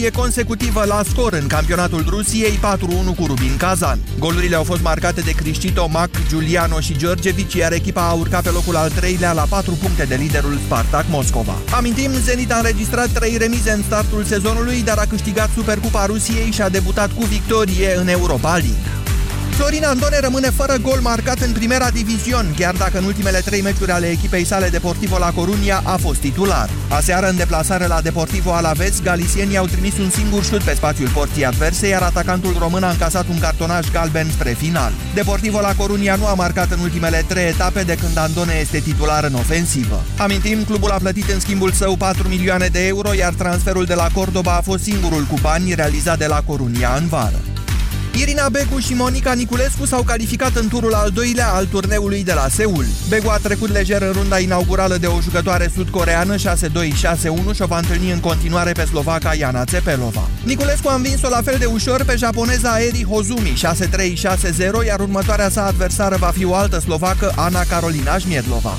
serie consecutivă la scor în campionatul Rusiei 4-1 cu Rubin Kazan. Golurile au fost marcate de Cristito, Mac, Giuliano și Georgevici, iar echipa a urcat pe locul al treilea la 4 puncte de liderul Spartak Moscova. Amintim, Zenit a înregistrat 3 remize în startul sezonului, dar a câștigat Supercupa Rusiei și a debutat cu victorie în Europa League. Florin Andone rămâne fără gol marcat în primera divizion, chiar dacă în ultimele trei meciuri ale echipei sale Deportivo la Corunia a fost titular. Aseară, în deplasare la Deportivo Alaves, galisienii au trimis un singur șut pe spațiul porții adverse, iar atacantul român a încasat un cartonaj galben spre final. Deportivo la Corunia nu a marcat în ultimele trei etape de când Andone este titular în ofensivă. Amintim, clubul a plătit în schimbul său 4 milioane de euro, iar transferul de la Cordoba a fost singurul cu bani realizat de la Corunia în vară. Irina Begu și Monica Niculescu s-au calificat în turul al doilea al turneului de la Seul. Begu a trecut lejer în runda inaugurală de o jucătoare sud-coreană 6-2-6-1 și o va întâlni în continuare pe slovaca Iana Țepelova. Niculescu a învins-o la fel de ușor pe japoneza Eri Hozumi 6-3-6-0, iar următoarea sa adversară va fi o altă slovacă, Ana Carolina Șmiedlova.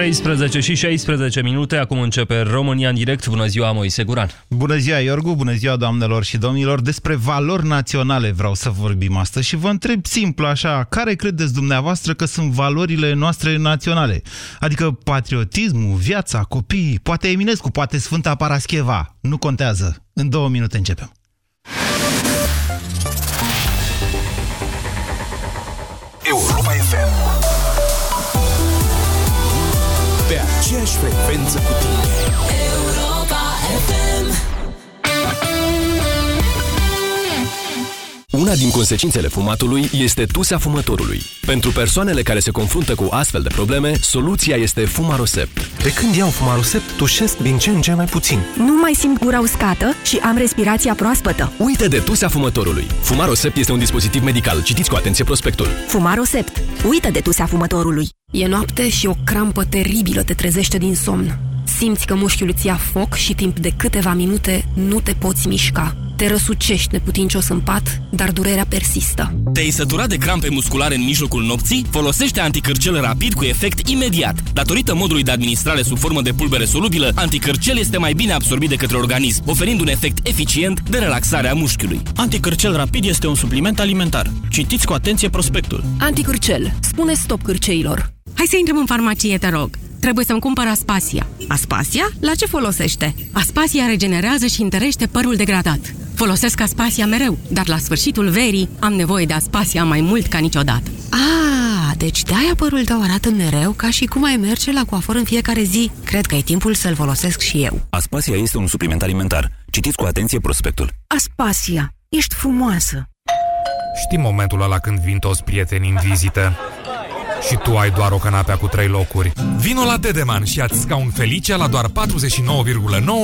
13 și 16 minute, acum începe România în direct. Bună ziua, Moise Guran. Bună ziua, Iorgu, bună ziua, doamnelor și domnilor. Despre valori naționale vreau să vorbim astăzi și vă întreb simplu așa, care credeți dumneavoastră că sunt valorile noastre naționale? Adică patriotismul, viața, copiii, poate Eminescu, poate Sfânta Parascheva. Nu contează. În două minute începem. Pe aceeași frecvență cu tine. Europa FM. Una din consecințele fumatului este tusea fumătorului. Pentru persoanele care se confruntă cu astfel de probleme, soluția este Fumarosept. De când iau Fumarosept, tușesc din ce în ce mai puțin. Nu mai simt gura uscată și am respirația proaspătă. Uite de tusea fumătorului. Fumarosept este un dispozitiv medical. Citiți cu atenție prospectul. Fumarosept. Uită de tusea fumătorului. E noapte și o krampă teribilă te trezește din somn. Simți că mușchiul îți ia foc și timp de câteva minute nu te poți mișca. Te răsucești neputincios în pat, dar durerea persistă. Te-ai săturat de crampe musculare în mijlocul nopții? Folosește anticârcel rapid cu efect imediat. Datorită modului de administrare sub formă de pulbere solubilă, anticârcel este mai bine absorbit de către organism, oferind un efect eficient de relaxare a mușchiului. Anticârcel rapid este un supliment alimentar. Citiți cu atenție prospectul. Anticârcel. Spune stop cârceilor. Hai să intrăm în farmacie, te rog. Trebuie să-mi cumpăr Aspasia. Aspasia? La ce folosește? Aspasia regenerează și întărește părul degradat. Folosesc Aspasia mereu, dar la sfârșitul verii am nevoie de Aspasia mai mult ca niciodată. Ah, deci de-aia părul tău arată mereu ca și cum ai merge la coafor în fiecare zi. Cred că e timpul să-l folosesc și eu. Aspasia este un supliment alimentar. Citiți cu atenție prospectul. Aspasia, ești frumoasă. Știi momentul ăla când vin toți prietenii în vizită și tu ai doar o canapea cu trei locuri. Vino la Dedeman și ați scaun Felicia la doar 49,9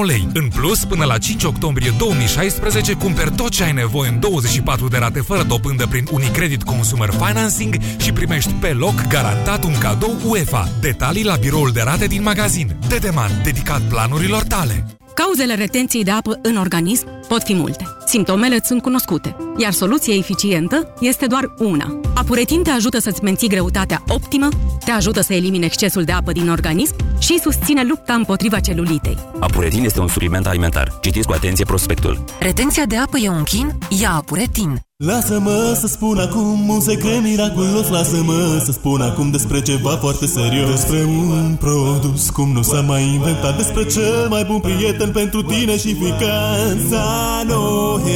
lei. În plus, până la 5 octombrie 2016, cumperi tot ce ai nevoie în 24 de rate fără dobândă prin Unicredit Consumer Financing și primești pe loc garantat un cadou UEFA. Detalii la biroul de rate din magazin. Dedeman, dedicat planurilor tale. Cauzele retenției de apă în organism pot fi multe. Simptomele sunt cunoscute, iar soluția eficientă este doar una. Apuretin te ajută să-ți menții greutatea optimă, te ajută să elimine excesul de apă din organism și susține lupta împotriva celulitei. Apuretin este un supliment alimentar. Citiți cu atenție prospectul. Retenția de apă e un chin? Ia Apuretin! Lasă-mă să spun acum un secret miraculos Lasă-mă să spun acum despre ceva foarte serios Despre un produs cum nu s-a mai inventat Despre cel mai bun prieten pentru tine și ficat Sanohepatic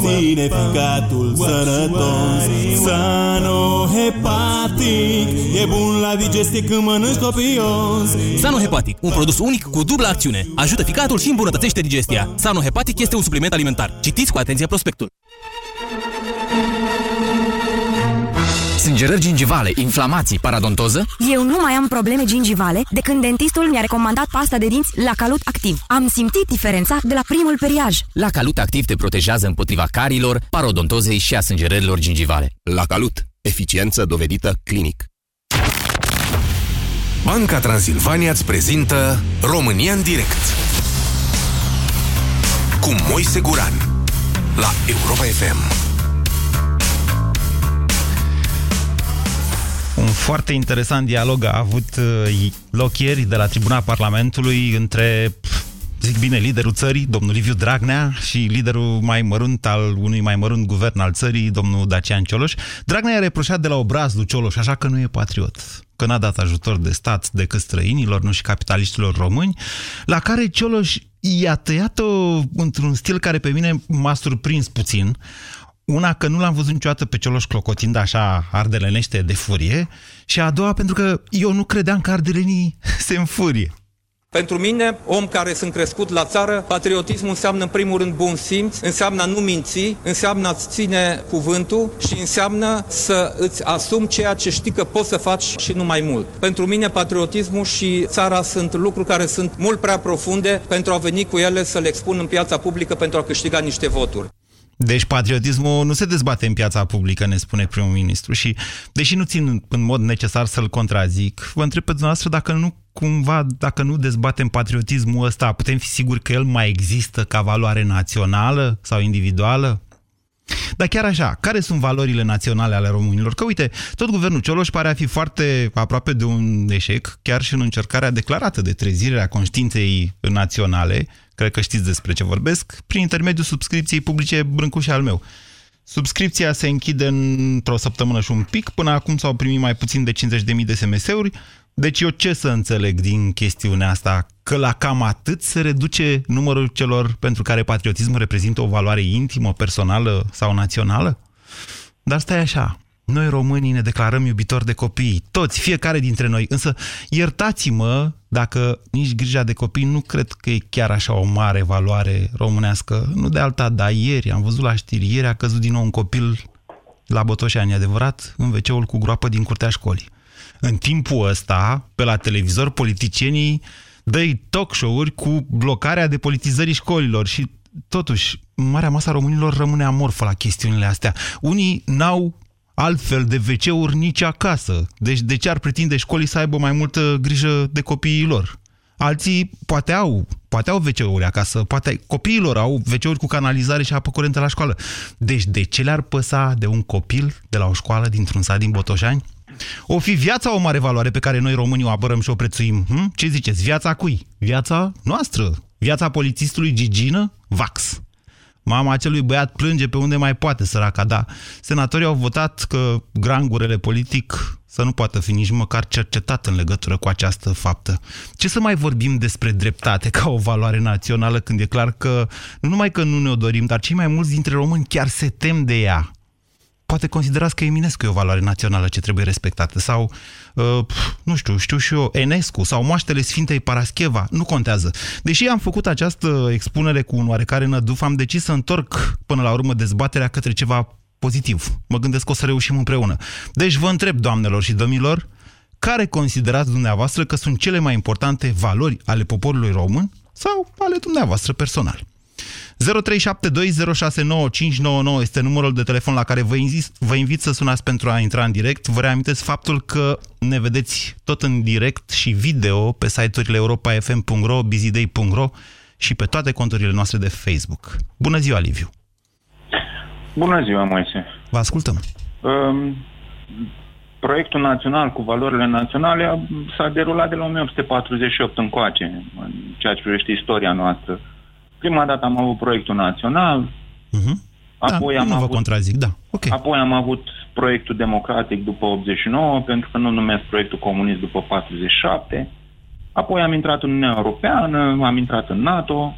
Sineficatul sănătos Sanohepatic E bun la digestie când mănânci copios Sanohepatic, un produs unic cu dublă acțiune. Ajută ficatul și îmbunătățește digestia. Sanohepatic este un supliment alimentar. Citiți cu atenție prospectul. Sângerări gingivale, inflamații, paradontoză? Eu nu mai am probleme gingivale de când dentistul mi-a recomandat pasta de dinți la Calut Activ. Am simțit diferența de la primul periaj. La Calut Activ te protejează împotriva carilor, parodontozei și a sângerărilor gingivale. La Calut. Eficiență dovedită clinic. Banca Transilvania îți prezintă România în direct cu Moise Guran la Europa FM. Un foarte interesant dialog a avut uh, loc ieri de la tribuna Parlamentului între, zic bine, liderul țării, domnul Liviu Dragnea, și liderul mai mărunt al unui mai mărunt guvern al țării, domnul Dacian Cioloș. Dragnea a reproșat de la obraz lui Cioloș, așa că nu e patriot că n-a dat ajutor de stat decât străinilor, nu și capitaliștilor români, la care Cioloș i-a tăiat-o într-un stil care pe mine m-a surprins puțin. Una, că nu l-am văzut niciodată pe Cioloș clocotind așa ardelenește de furie și a doua, pentru că eu nu credeam că ardelenii se înfurie. Pentru mine, om care sunt crescut la țară, patriotismul înseamnă în primul rând bun simț, înseamnă a nu minți, înseamnă a ține cuvântul și înseamnă să îți asumi ceea ce știi că poți să faci și nu mai mult. Pentru mine, patriotismul și țara sunt lucruri care sunt mult prea profunde pentru a veni cu ele să le expun în piața publică pentru a câștiga niște voturi. Deci patriotismul nu se dezbate în piața publică, ne spune primul ministru și, deși nu țin în mod necesar să-l contrazic, vă întreb pe dumneavoastră dacă nu cumva, dacă nu dezbatem patriotismul ăsta, putem fi siguri că el mai există ca valoare națională sau individuală? Dar chiar așa, care sunt valorile naționale ale românilor? Că uite, tot guvernul Cioloș pare a fi foarte aproape de un eșec, chiar și în încercarea declarată de trezire a conștiinței naționale, cred că știți despre ce vorbesc, prin intermediul subscripției publice Brâncușa al meu. Subscripția se închide într-o săptămână și un pic, până acum s-au primit mai puțin de 50.000 de SMS-uri, deci eu ce să înțeleg din chestiunea asta? Că la cam atât se reduce numărul celor pentru care patriotismul reprezintă o valoare intimă, personală sau națională? Dar stai așa, noi românii ne declarăm iubitori de copii, toți, fiecare dintre noi, însă iertați-mă dacă nici grija de copii nu cred că e chiar așa o mare valoare românească. Nu de alta, dar ieri, am văzut la știri, ieri a căzut din nou un copil la Botoșani, adevărat, în wc cu groapă din curtea școlii. În timpul ăsta, pe la televizor, politicienii dă talk show-uri cu blocarea de politizării școlilor și totuși, marea masa românilor rămâne amorfă la chestiunile astea. Unii n-au altfel de wc nici acasă. Deci de ce ar pretinde școlii să aibă mai multă grijă de copiii lor? Alții poate au, poate au wc acasă, poate copiilor au wc cu canalizare și apă curentă la școală. Deci de ce le-ar păsa de un copil de la o școală dintr-un sat din Botoșani? O fi viața o mare valoare pe care noi românii o apărăm și o prețuim. Hm? Ce ziceți? Viața cui? Viața noastră. Viața polițistului Gigină? Vax. Mama acelui băiat plânge pe unde mai poate, săraca, da. Senatorii au votat că grangurele politic să nu poată fi nici măcar cercetat în legătură cu această faptă. Ce să mai vorbim despre dreptate ca o valoare națională când e clar că nu numai că nu ne-o dorim, dar cei mai mulți dintre români chiar se tem de ea poate considerați că Eminescu e o valoare națională ce trebuie respectată sau, uh, nu știu, știu și eu, Enescu sau moaștele Sfintei Parascheva, nu contează. Deși am făcut această expunere cu un oarecare năduf, am decis să întorc până la urmă dezbaterea către ceva pozitiv. Mă gândesc că o să reușim împreună. Deci vă întreb, doamnelor și domnilor, care considerați dumneavoastră că sunt cele mai importante valori ale poporului român sau ale dumneavoastră personal? 0372069599 este numărul de telefon la care vă, invit, vă invit să sunați pentru a intra în direct. Vă reamintesc faptul că ne vedeți tot în direct și video pe site-urile europa.fm.ro, bizidei.ro și pe toate conturile noastre de Facebook. Bună ziua, Liviu! Bună ziua, Moise! Vă ascultăm! Um, proiectul național cu valorile naționale s-a derulat de la 1848 încoace, în ceea ce privește istoria noastră. Prima dată am avut proiectul național, uh-huh. apoi da, am nu avut, vă contrazic, da. Okay. Apoi am avut proiectul democratic după 89, pentru că nu numesc proiectul comunist după 47. Apoi am intrat în Uniunea Europeană, am intrat în NATO.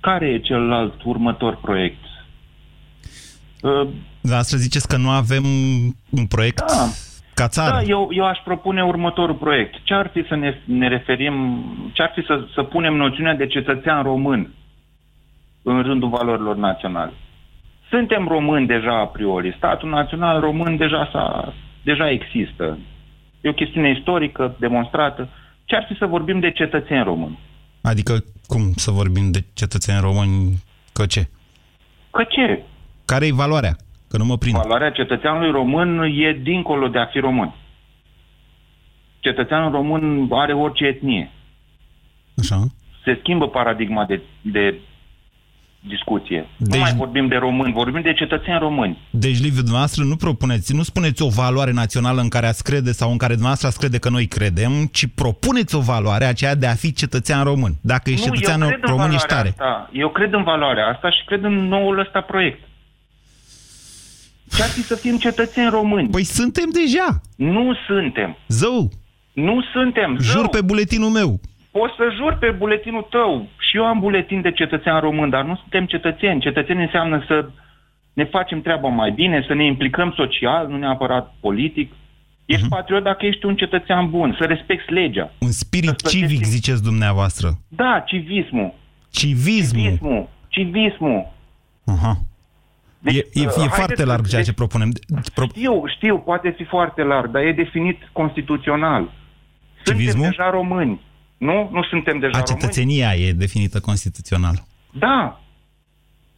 Care e celălalt următor proiect? Da, să ziceți că nu avem un proiect da. Ca țară. Da, eu, eu aș propune următorul proiect. Ce ar fi să ne, ne referim, ce ar fi să, să punem noțiunea de cetățean român în rândul valorilor naționale? Suntem români deja a priori. Statul național român deja, s-a, deja există. E o chestiune istorică, demonstrată. Ce ar fi să vorbim de cetățeni români? Adică cum să vorbim de cetățeni români? Că ce? Că ce? Care e valoarea? Că nu mă prind. Valoarea cetățeanului român e dincolo de a fi român. Cetățeanul român are orice etnie. Așa. Se schimbă paradigma de, de discuție. Deci- Nu mai vorbim de români, vorbim de cetățeni români. Deci, Liviu, dumneavoastră nu propuneți, nu spuneți o valoare națională în care ați crede sau în care dumneavoastră ați crede că noi credem, ci propuneți o valoare, aceea de a fi cetățean român. Dacă ești nu, cetățean eu cred în român, ești valoarea tare. Asta. Eu cred în valoarea asta și cred în noul ăsta proiect. Ce-ar fi să fim cetățeni români? Păi suntem deja. Nu suntem. Zău. Nu suntem. Zău. Jur pe buletinul meu. Poți să jur pe buletinul tău. Și eu am buletin de cetățean român, dar nu suntem cetățeni. Cetățeni înseamnă să ne facem treaba mai bine, să ne implicăm social, nu neapărat politic. Ești uh-huh. patriot dacă ești un cetățean bun, să respecti legea. Un spirit civic, ziceți dumneavoastră. Da, civismul. Civismul. Civismul. Civismul. Aha. Deci, e e, e haideți foarte să- larg ceea deci- ce propunem. Pro... Știu, știu, poate fi foarte larg, dar e definit constituțional. Suntem Civismul? deja români. Nu? Nu suntem deja A români? cetățenia e definită constituțional. Da.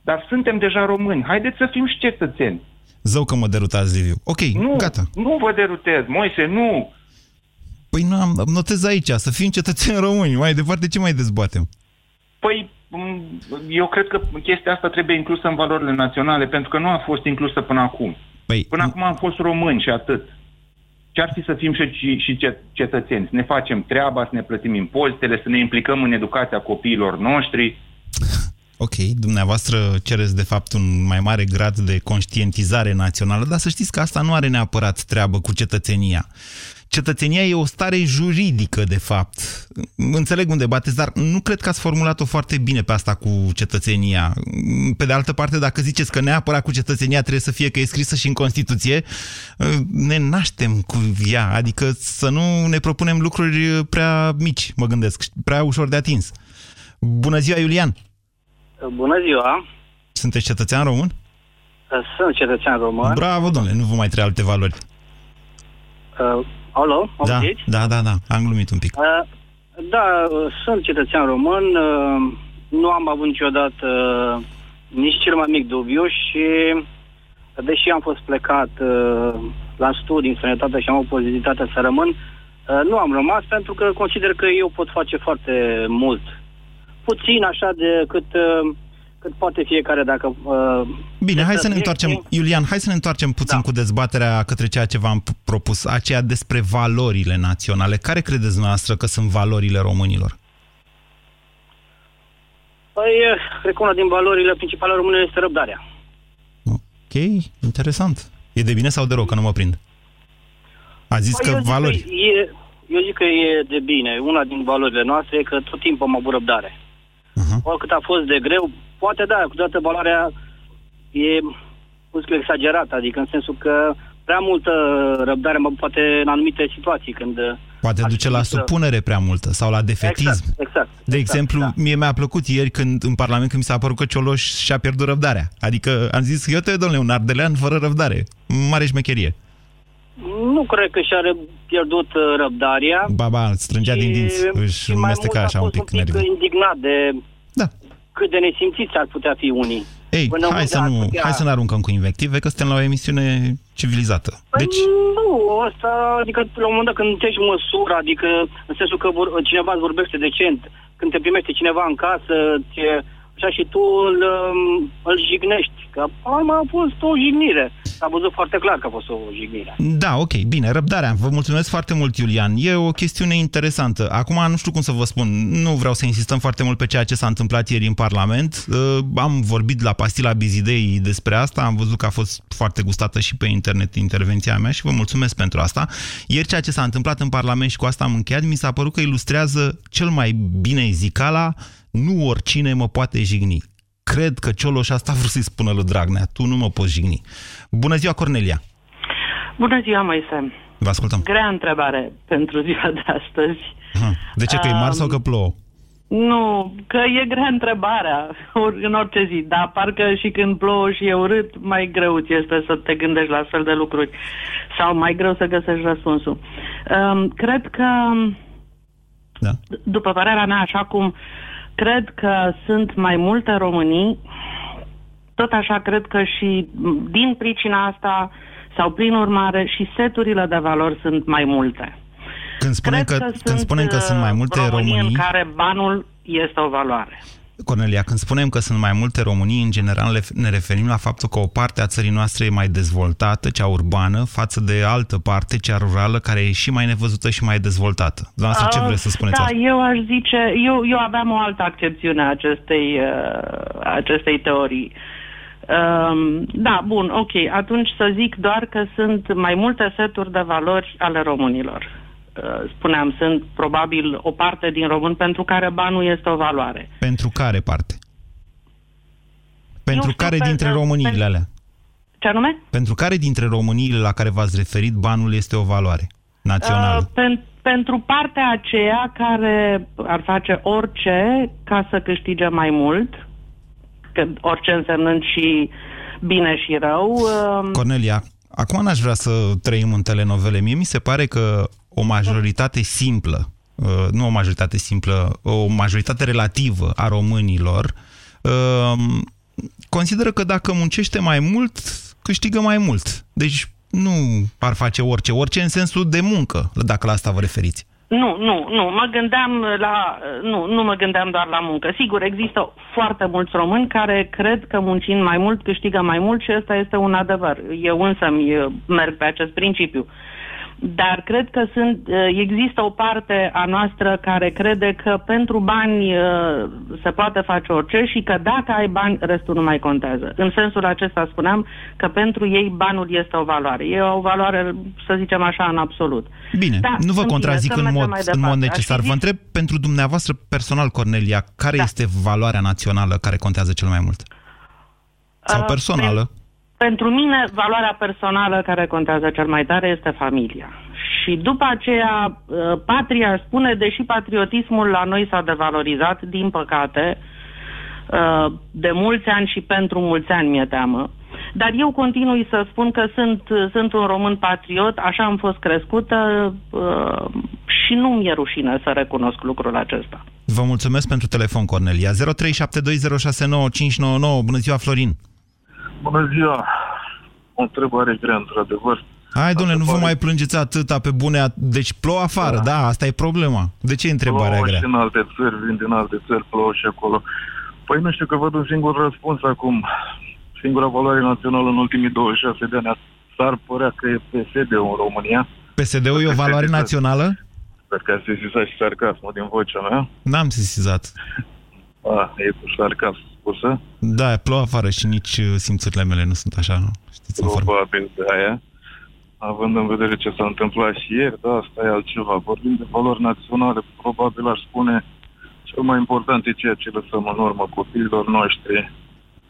Dar suntem deja români. Haideți să fim și cetățeni. Zău că mă derutați, Liviu. Ok, Nu, gata. nu vă derutez, Moise, nu. Păi nu am, notez aici, să fim cetățeni români. Mai departe, ce mai dezbatem? Păi, m, eu cret că chestia asta trebuie inclusă în valorile naționale, pentru că nu a fost inclusă până acum. Păi, Până acum am fost români și atât. Ce ar fi să fim și, și, și ce- cetățeni? Să ne facem treaba, să ne plătim impozitele, să ne implicăm în educația copiilor noștri. Ok, dumneavoastră cereți de fapt un mai mare grad de conștientizare națională, dar să știți că asta nu are neapărat treabă cu cetățenia. Cetățenia e o stare juridică, de fapt. Înțeleg unde bateți, dar nu cred că ați formulat-o foarte bine pe asta cu cetățenia. Pe de altă parte, dacă ziceți că neapărat cu cetățenia trebuie să fie că e scrisă și în Constituție, ne naștem cu ea, adică să nu ne propunem lucruri prea mici, mă gândesc, prea ușor de atins. Bună ziua, Iulian! Bună ziua! Sunteți cetățean român? Sunt cetățean român. Bravo, domnule, nu vă mai trebuie alte valori. Uh, alo, Da, auziți? da, da, da, am glumit un pic. Uh, da, uh, sunt cetățean român. Uh, nu am avut niciodată uh, nici cel mai mic dubiu și deși am fost plecat uh, la studii în străinătate și am avut posibilitatea să rămân, uh, nu am rămas pentru că consider că eu pot face foarte mult. Puțin așa de cât, uh, cât poate fiecare dacă... Uh, Bine, hai să ne subiecte- întoarcem, Iulian, hai să ne întoarcem puțin da. cu dezbaterea către ceea ce v-am p- propus, aceea despre valorile naționale. Care credeți dumneavoastră că sunt valorile românilor? Păi, uh, cred că una din valorile principale române este răbdarea. Ok, interesant. E de bine sau de rău, că nu mă prind? A zis Păi, că eu zic valori. Că e, eu zic că e de bine. Una din valorile noastre e că tot timpul am avut răbdare. Uh-huh. Oricât a fost de greu, poate da, cu toată valoarea e, cum zic eu, exagerată, adică în sensul că prea multă răbdare, mă, poate în anumite situații, când... Poate duce la supunere prea multă sau la defetism. Exact, exact. De exemplu, da. mie mi-a plăcut ieri când în Parlament când mi s-a părut că Cioloș și-a pierdut răbdarea. Adică am zis, eu te domnule, un ardelean fără răbdare. Mare șmecherie. Nu cred că și-a re- pierdut uh, răbdarea. Ba, ba, îți strângea din dinți, își mesteca așa un pic un pic nervii. indignat de da. Cât de nesimțiți ar putea fi unii. Ei, Până hai unde să, ar nu, putea- hai să ne aruncăm cu invective, că suntem la o emisiune civilizată. Păi Deci, nu, asta, adică la un moment dat când înțelegi măsura, adică în sensul că vor, cineva îți vorbește decent, când te primește cineva în casă, ți, așa și tu îl, um, îl jignești. Că am a fost o jignire. S-a văzut foarte clar că a fost o jignire. Da, ok, bine, răbdarea. Vă mulțumesc foarte mult, Iulian. E o chestiune interesantă. Acum nu știu cum să vă spun, nu vreau să insistăm foarte mult pe ceea ce s-a întâmplat ieri în Parlament. Uh, Am vorbit la Pastila Bizidei despre asta, am văzut că a fost foarte gustată și pe internet intervenția mea și vă mulțumesc pentru asta. Ieri ceea ce s-a întâmplat în Parlament și cu asta am încheiat, mi s-a părut că ilustrează cel mai bine zicala nu oricine mă poate jigni. Cred că Cioloș asta a vrut să-i spună lui Dragnea. Tu nu mă poți jigni. Bună ziua, Cornelia! Bună ziua, Moise. Vă ascultăm. Grea întrebare pentru ziua de astăzi. De ce? Că e mare sau că plouă? Nu, că e grea întrebarea or- în orice zi, dar parcă și când plouă și e urât, mai greu ți este să te gândești la astfel de lucruri sau mai greu să găsești răspunsul. Um, cred că, da. d- după părerea mea, așa cum cred că sunt mai multe românii, tot așa cred că și m, din pricina asta sau prin urmare și seturile de valori sunt mai multe. Când spunem că, Cred când spunem că sunt mai multe românii românii, în care banul este o valoare. Cornelia, când spunem că sunt mai multe Românii, în general ne referim la faptul că o parte a țării noastre e mai dezvoltată, cea urbană, față de altă parte, cea rurală, care e și mai nevăzută și mai dezvoltată. Doamna, ce vreți să spuneți? Da, asta? eu aș zice, eu, eu aveam o altă accepțiune a acestei, uh, acestei teorii. Um, da, bun, ok. Atunci să zic doar că sunt mai multe seturi de valori ale românilor. Uh, spuneam, sunt probabil o parte din român pentru care banul este o valoare. Pentru care parte? Pentru știu, care dintre româniile pentru... alea? Ce anume? Pentru care dintre româniile la care v-ați referit banul este o valoare națională? Uh, pen, pentru partea aceea care ar face orice ca să câștige mai mult, că orice însemnând și bine și rău. Uh... Cornelia, acum n-aș vrea să trăim în telenovele. Mie mi se pare că o majoritate simplă, uh, nu o majoritate simplă, o majoritate relativă a românilor uh, consideră că dacă muncește mai mult, câștigă mai mult. Deci nu ar face orice, orice în sensul de muncă, dacă la asta vă referiți. Nu, nu, nu. Mă gândeam la... Nu, nu mă gândeam doar la muncă. Sigur, există foarte mulți români care cred că muncind mai mult câștigă mai mult și ăsta este un adevăr. Eu însă merg pe acest principiu. Dar cred că sunt, uh, există o parte a noastră care crede că pentru bani uh, se poate face orice și că dacă ai bani, restul nu mai contează. În sensul acesta spuneam că pentru ei banul este o valoare. E o valoare, să zicem așa, în absolut. Bine, da, nu vă contrazic în, mod, în mod necesar. Vă întreb pentru dumneavoastră personal, Cornelia, care da. este valoarea națională care contează cel mai mult? Sau uh, personală? Uh, pentru mine, valoarea personală care contează cel mai tare este familia. Și după aceea, uh, patria spune, deși patriotismul la noi s-a devalorizat, din păcate, uh, de mulți ani și pentru mulți ani, mi-e teamă. Dar eu continui să spun că sunt, sunt un român patriot, așa am fost crescută uh, și nu mi-e rușine să recunosc lucrul acesta. Vă mulțumesc pentru telefon, Cornelia. 0372069599. Bună ziua, Florin! Bună ziua! O întrebare grea, într-adevăr. Hai, domnule, nu vă mai plângeți atâta pe bune. Deci plouă afară, da, da asta e problema. De ce e întrebarea plouă grea? și în alte țări, vin din alte țări, plouă și acolo. Păi nu știu că văd un singur răspuns acum. Singura valoare națională în ultimii 26 de ani s-ar părea că e PSD-ul în România. PSD-ul e o valoare națională? Sper că a sesizat și sarcasmul din vocea mea. N-am sesizat. A, e cu sarcasm spusă. Da, plouă afară și nici uh, simțurile mele nu sunt așa, nu? Știți, Probabil de aia. Având în vedere ce s-a întâmplat și ieri, da, asta e altceva. Vorbim de valori naționale, probabil aș spune cel mai important e ceea ce lăsăm în urmă copiilor noștri.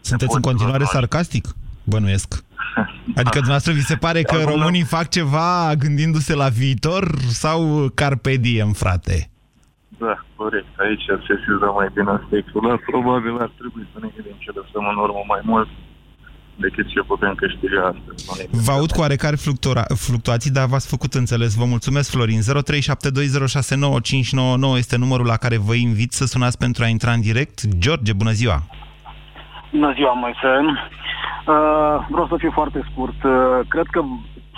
Sunteți în continuare noștri. sarcastic? Bănuiesc. Adică dumneavoastră vi se pare că românii fac ceva gândindu-se la viitor sau carpe diem, frate? Da, corect. Aici se sesiză mai bine aspectul, dar probabil ar trebui să ne gândim ce lăsăm în urmă mai mult decât ce putem câștiga astăzi. Vă aud cu oarecare fluctuații, dar v-ați făcut înțeles. Vă mulțumesc, Florin. 0372069599 este numărul la care vă invit să sunați pentru a intra în direct. George, bună ziua! Bună ziua, Moise! Uh, vreau să fiu foarte scurt. Uh, cred că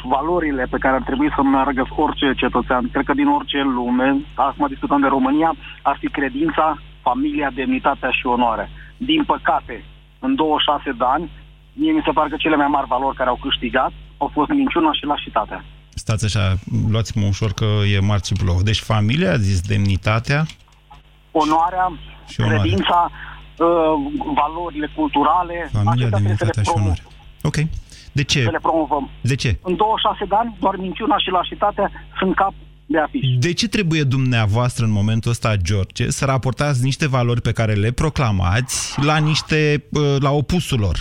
valorile pe care ar trebui să meargă orice cetățean, cred că din orice lume, acum discutăm de România, ar fi credința, familia, demnitatea și onoarea. Din păcate, în 26 de ani, mie mi se pare că cele mai mari valori care au câștigat au fost minciuna și lașitatea. Stați așa, luați-mă ușor că e marți și plouă. Deci familia, a zis demnitatea? Onoarea, și onoarea. credința, uh, valorile culturale. Familia, demnitatea și onoarea. Ok. De ce? Să le promovăm. De ce? În 26 de ani, doar minciuna și lașitatea sunt cap de afiș. De ce trebuie dumneavoastră în momentul ăsta, George, să raportați niște valori pe care le proclamați la niște, la opusul lor?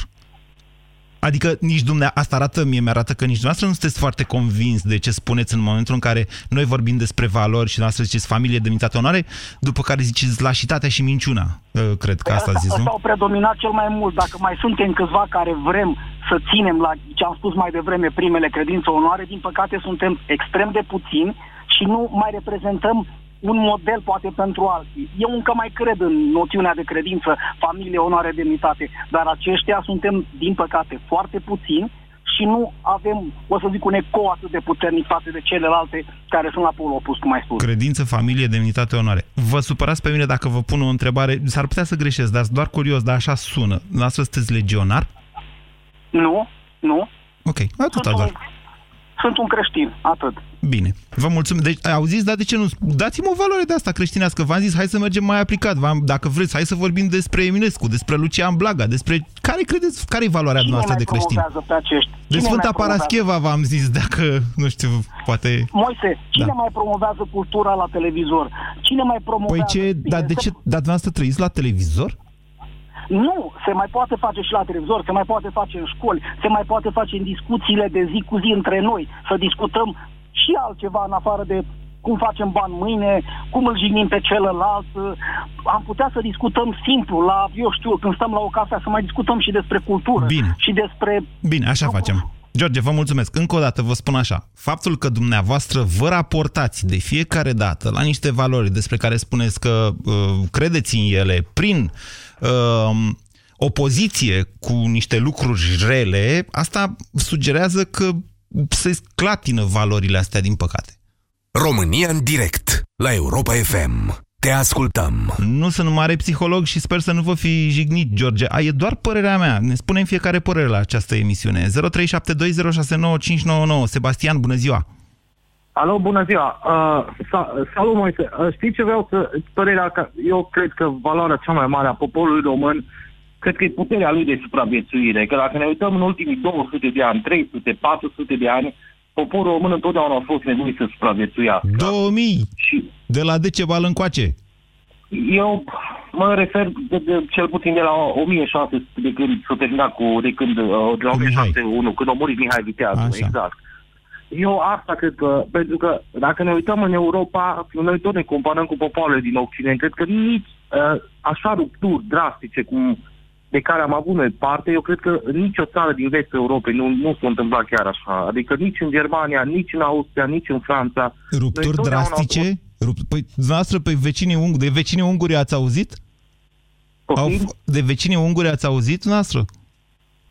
Adică nici dumneavoastră, asta arată, mie mi-arată că nici dumneavoastră nu sunteți foarte convins de ce spuneți în momentul în care noi vorbim despre valori și dumneavoastră ziceți familie, demnitate, onoare, după care ziceți lașitatea și minciuna. Ă, cred că asta, asta zis, nu? Asta au predominat cel mai mult. Dacă mai suntem câțiva care vrem să ținem la ce am spus mai devreme, primele credințe, onoare, din păcate suntem extrem de puțini și nu mai reprezentăm un model poate pentru alții. Eu încă mai cred în noțiunea de credință, familie, onoare, demnitate, dar aceștia suntem, din păcate, foarte puțini și nu avem, o să zic, un ecou atât de puternic față de celelalte care sunt la polul opus, cum ai spus. Credință, familie, demnitate, onoare. Vă supărați pe mine dacă vă pun o întrebare, s-ar putea să greșesc, dar doar curios, dar așa sună. Lasă sunteți legionar? Nu, nu. Ok, atât Sunt doar. un, sunt un creștin, atât. Bine. Vă mulțumim. Deci, auziți, dar de ce nu? Dați-mi o valoare de asta creștinească. V-am zis, hai să mergem mai aplicat. V-am, dacă vreți, hai să vorbim despre Eminescu, despre Lucian Blaga, despre... Care credeți, care e valoarea Cine noastră mai de creștin? promovează pe acești? De Cine Sfânta mai promovează? Parascheva v-am zis, dacă, nu știu, poate... Moise, cine Da. mai promovează cultura la televizor? Cine mai promovează... Păi ce, dar de ce, dar dumneavoastră trăiți la televizor? Nu, se mai poate face și la televizor, se mai poate face în școli, se mai poate face în discuțiile de zi cu zi între noi, să discutăm și altceva în afară de cum facem bani mâine, cum îl jignim pe celălalt. Am putea să discutăm simplu, la, eu știu, când stăm la o cafea, să mai discutăm și despre cultură Bine. și despre Bine, așa facem. George, vă mulțumesc. Încă o dată vă spun așa. Faptul că dumneavoastră vă raportați de fiecare dată la niște valori despre care spuneți că uh, credeți în ele prin uh, opoziție cu niște lucruri rele, asta sugerează că se clatină valorile astea, din păcate. România în direct la Europa FM. Te ascultăm. Nu sunt mare psiholog și sper să nu vă fi jignit, George. A, e doar părerea mea. Ne spunem fiecare părere la această emisiune. 0372069599. Sebastian, bună ziua! Alo, bună ziua! Uh, sa, salut, Moise! Uh, știi ce vreau să... Părerea că eu cred că valoarea cea mai mare a poporului român cred că e puterea lui de supraviețuire. Că dacă ne uităm în ultimii 200 de ani, 300, 400 de ani, poporul român întotdeauna a fost nevoit să supraviețuiască. 2000! De la Decebal încoace. Eu mă refer de, de, cel puțin de la 1600 de când s-a terminat cu, de când, uh, de la 1601, când a murit Mihai Viteazu, Așa. exact. Eu asta cred că, pentru că dacă ne uităm în Europa, noi tot ne comparăm cu popoarele din Occident, cred că nici uh, așa rupturi drastice cum de care am avut noi parte, eu cred că în nicio țară din vestul Europei nu, nu s-a întâmplat chiar așa. Adică nici în Germania, nici în Austria, nici în Franța. Noi Rupturi totdeauna am fost- drastice? Rup... Păi, dumneavoastră, pe vecinii unguri, de vecinii unguri ați auzit? Au... f- De vecinii unguri ați auzit, dumneavoastră?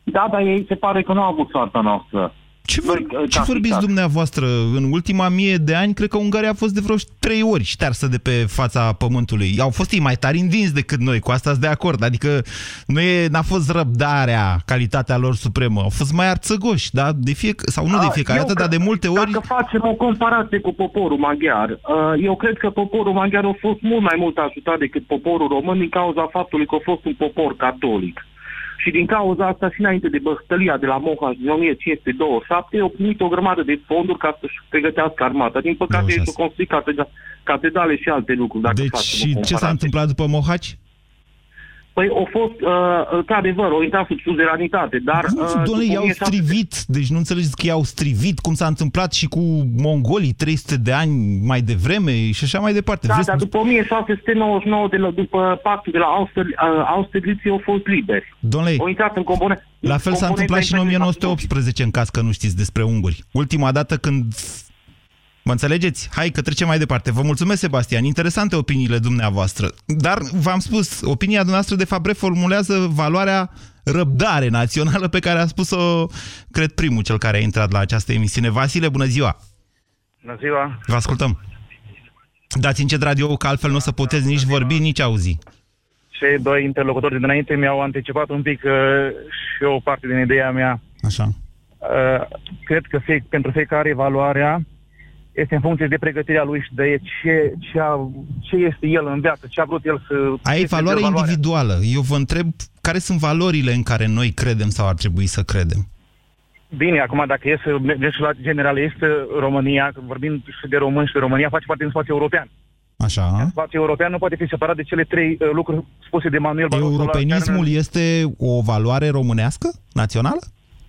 Da, dar ei se pare că nu au avut soarta noastră. Ce, vor, ce vorbiți dumneavoastră? În ultima mie de ani, cred că Ungaria a fost de vreo trei ori ștearsă de pe fața pământului. Au fost ei mai tari învinși decât noi, cu asta sunt de acord. Adică nu e, n-a fost răbdarea, calitatea lor supremă. Au fost mai arțăgoși, da? De fie, sau nu de A, fiecare eu dată, dar cred- de multe ori... Dacă facem o comparație cu poporul maghiar, uh, eu cred că poporul maghiar a fost mult mai mult ajutat decât poporul român din cauza faptului că a fost un popor catolic. Și din cauza asta, și înainte de băstălia de la Mohaș din 1527, au primit o grămadă de fonduri ca să-și pregătească armata. Din păcate, ei s-au construit catedra- catedrale și alte lucruri. Dacă Deci, facem o și ce s-a comparație. întâmplat după Mohaci? Păi au fost, uh, într-adevăr, au intrat sub suzeranitate, dar... Nu, uh, doamne, după i-au 1600 strivit, deci nu înțelegeți că i-au strivit, cum s-a întâmplat și cu mongolii 300 de ani mai devreme și așa mai departe. Da, Vreți- dar după 1699, de la, după pactul de la Auster, uh, Austerlitz, au fost liberi. Domnule, Au intrat în component. La fel s-a întâmplat și în 1918, în caz că nu știți despre unguri. Ultima dată când... Mă înțelegeți? Hai că trecem mai departe. Vă mulțumesc, Sebastian. Interesante opiniile dumneavoastră. Dar, v-am spus, opinia dumneavoastră, de fapt, reformulează valoarea răbdare națională pe care a spus-o, cred, primul cel care a intrat la această emisiune. Vasile, bună ziua! Bună ziua! Vă ascultăm! Dați încet radio, că altfel nu o să puteți nici vorbi, nici auzi. Cei doi interlocutori de dinainte mi-au anticipat un pic uh, și o parte din ideea mea. Așa. Uh, cred că fie, pentru fiecare valoarea este în funcție de pregătirea lui și de ce, ce, a, ce este el în viață, ce a vrut el să... Aia e este valoare valoarea. individuală. Eu vă întreb care sunt valorile în care noi credem sau ar trebui să credem. Bine, acum dacă e să mergem și la general, este România, că vorbim și de români și de România, face parte din spațiul european. Așa. Spațiul european nu poate fi separat de cele trei uh, lucruri spuse de Manuel Barroso. la Europenismul care- este o valoare românească, națională?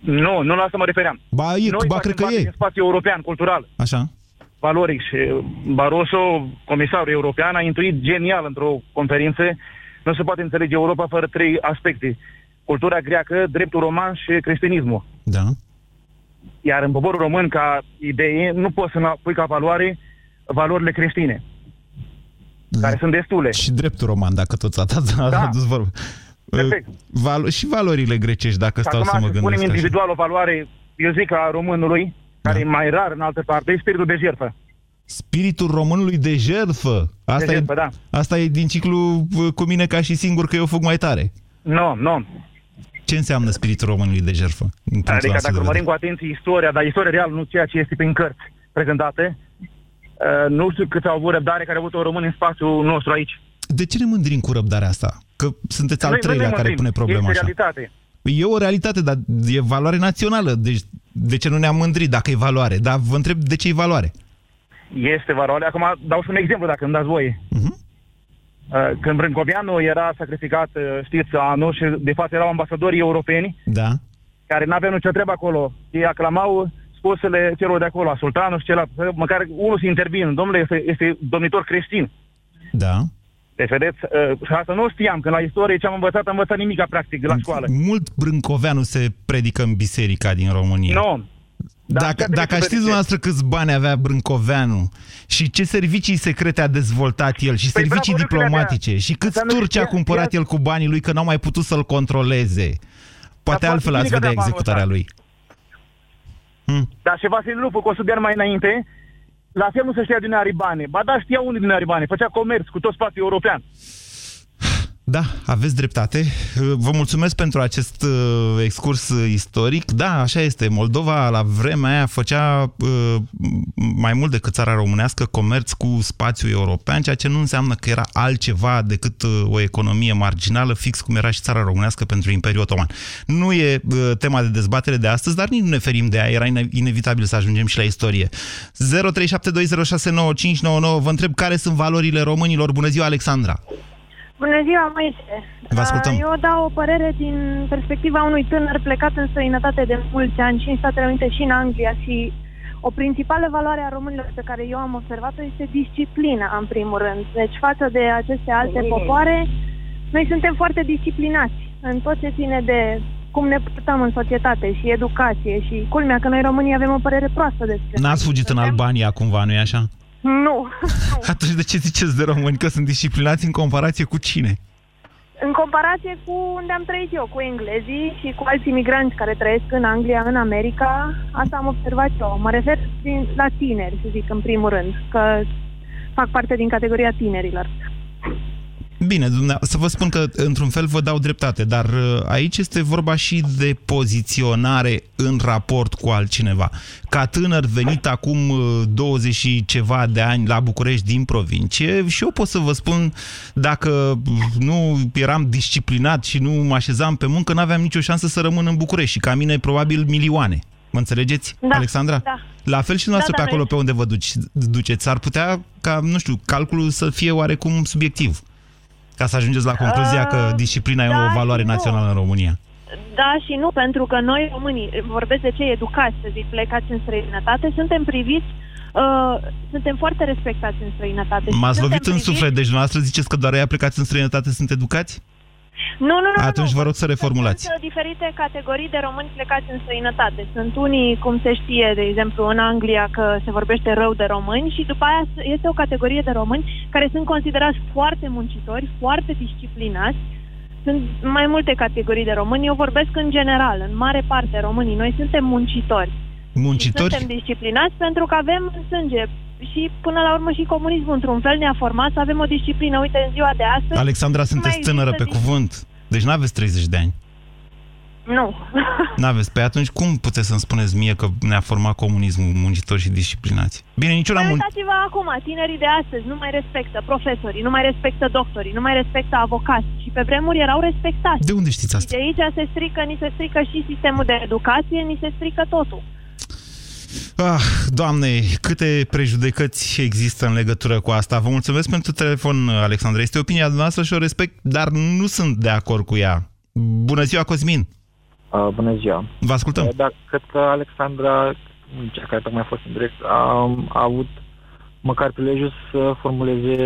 Nu, nu la asta mă refeream. Ba, e, Noi ba facem cred că parte e. din spațiul european, cultural. Așa. Valoric și Barroso, comisarul european, a intuit genial într-o conferință nu se poate înțelege Europa fără trei aspecte. Cultura greacă, dreptul roman și creștinismul. Da. Iar în poporul român, ca idee, nu poți să pui ca valoare valorile creștine, care sunt destule. Și dreptul roman, dacă tot ați ați Da. adus vorbă. Perfect. Val- și valorile grecești, dacă Și stau acum să mă să spunem gândesc așa. individual o valoare eu zic a românului, care e mai rar în altă parte, e spiritul de jertfă. Spiritul românului de jertfă. Asta, De jertfă, e, da. asta e din ciclu uh, cu mine ca și singur că eu fug mai tare. Nu, nu. Ce înseamnă spiritul românului de jertfă? din punctul Adică nostru dacă de urmărim vedere? cu atenție istoria, dar istoria reală, nu ceea ce este prin cărți prezentate, uh, nu știu câți au avut răbdare care au avut-o români în spațiul nostru aici. De ce ne mândrim cu răbdarea asta? Că sunteți al Noi- noi treilea ne care mândrim. pune problema Este așa. realitate. E o realitate, dar e valoare națională. Deci de ce nu ne-am mândrit dacă e valoare? Dar vă întreb de ce e valoare. Este valoare. Acum dau și un exemplu, dacă îmi dați voie. Mhm. Uh, Când Brâncoveanu era sacrificat, uh, știți, anul și de fapt erau ambasadorii europeni, Da? care n-aveau nicio treabă acolo. Ei aclamau spusele celor de acolo, a sultanul și celălalt, măcar unul să intervină. Domnule, este, este domnitor creștin. Da. Deci, vedeți, uh, și asta nu știam, că la istorie ce am învățat, am învățat nimica practic la școală. Mult brâncoveanu se predică în biserica din România. Nu. Dacă, dacă știți dumneavoastră câți bani avea Brâncoveanu și ce servicii secrete a dezvoltat el și Păi servicii bravo, nu diplomatice credea. și câți Înseamnă că turci a ea- cumpărat ea- el cu banii lui că n-au mai putut să-l controleze. Poate Dar altfel foarte ați bine că vedea avea banul executarea ăsta. lui. Dar și Vasile Lupu, cu 100 de ani mai înainte, la fel nu se știa din Aribane. Ba da, știa unul din Aribane, făcea comerț cu tot spațiul european. Da, aveți dreptate. Vă mulțumesc pentru acest uh, excurs uh, istoric. Da, așa este. Moldova la vremea aia făcea uh, mai mult decât țara românească comerț cu spațiul european, ceea ce nu înseamnă că era altceva decât uh, o economie marginală, fix cum era și țara românească pentru Imperiul Otoman. Nu e uh, tema de dezbatere de astăzi, dar nici nu ne ferim de ea. Era ine- inevitabil să ajungem și la istorie. 0372069599 Vă întreb care sunt valorile românilor. Bună ziua, Alexandra! Bună ziua, Moise. Vă ascultăm. Uh, Eu dau o părere din perspectiva unui tânăr plecat în străinătate de mulți ani și în Statele Unite și în Anglia și o principală valoare a românilor pe care eu am observat-o este disciplina, în primul rând. Deci față de aceste alte popoare, noi suntem foarte disciplinați în tot ce ține de cum ne purtăm în societate și educație și culmea că noi românii avem o părere proastă despre N-ați fugit în Albania cumva, nu-i așa? Nu. Atunci de ce ziceți de români că sunt disciplinați în comparație cu cine? În comparație cu unde am trăit eu, cu englezii și cu alți imigranți care trăiesc în Anglia, în America, asta am observat eu. Mă refer din, la tineri, să zic, în primul rând, că fac parte din categoria tinerilor. Bine, dumne- să vă spun că într-un fel vă dau dreptate, dar uh, aici este vorba și de poziționare în raport cu altcineva. Ca tânăr venit acum uh, 20 și ceva de ani la București din provincie și eu pot să vă spun dacă uh, nu eram disciplinat și nu mă așezam pe muncă, n-aveam nicio șansă să rămân în București și ca mine probabil milioane. Mă înțelegeți, Da, Alexandra? da. La fel și dumneavoastră Da, pe da, acolo noi- pe unde vă duci, duceți. Ar putea ca, nu știu, calculul să fie oarecum subiectiv. Ca să ajungeți la concluzia că disciplina e da o valoare și nu. națională în România. Da și nu, pentru că noi românii, vorbesc de cei educați, să zic, plecați în străinătate, suntem priviți, uh, suntem foarte respectați în străinătate. și M-ați suntem lovit în priviți- suflet, deci dumneavoastră ziceți că doar ei plecați în străinătate sunt educați? Nu, nu, nu. Atunci nu, vă rog să reformulați. Sunt uh, diferite categorii de români plecați în străinătate. Sunt unii, cum se știe, de exemplu, în Anglia, că se vorbește rău de români și după aia este o categorie de români care sunt considerați foarte muncitori, foarte disciplinați. Sunt mai multe categorii de români. Eu vorbesc în general, în mare parte românii. Noi suntem muncitori. Muncitori? Suntem disciplinați pentru că avem în sânge și până la urmă și comunismul într-un fel ne-a format să avem o disciplină. Uite, în ziua de astăzi... Alexandra, nu sunteți mai tânără pe există cuvânt. Deci nu aveți 30 de ani. Nu. N-aveți. Pe atunci cum puteți să-mi spuneți mie că ne-a format comunismul muncitori și disciplinați? Bine, nici eu n-am... mun- Uitați-vă acum, tinerii de astăzi nu mai respectă profesorii, nu mai respectă doctorii, nu mai respectă avocați și pe vremuri erau respectați. De unde știți Și asta? de aici se strică, ni se strică și sistemul de educație, ni se strică totul. Ah, doamne, câte prejudecăți există în legătură cu asta. Vă mulțumesc pentru telefon, Alexandra. Este opinia dumneavoastră și o respect, dar nu sunt de acord cu ea. Bună ziua, Cosmin! Uh, bună ziua! Vă ascultăm. Uh, Da, cred că Alexandra, cea care tocmai a fost în direct, a, a avut măcar prilejul să formuleze,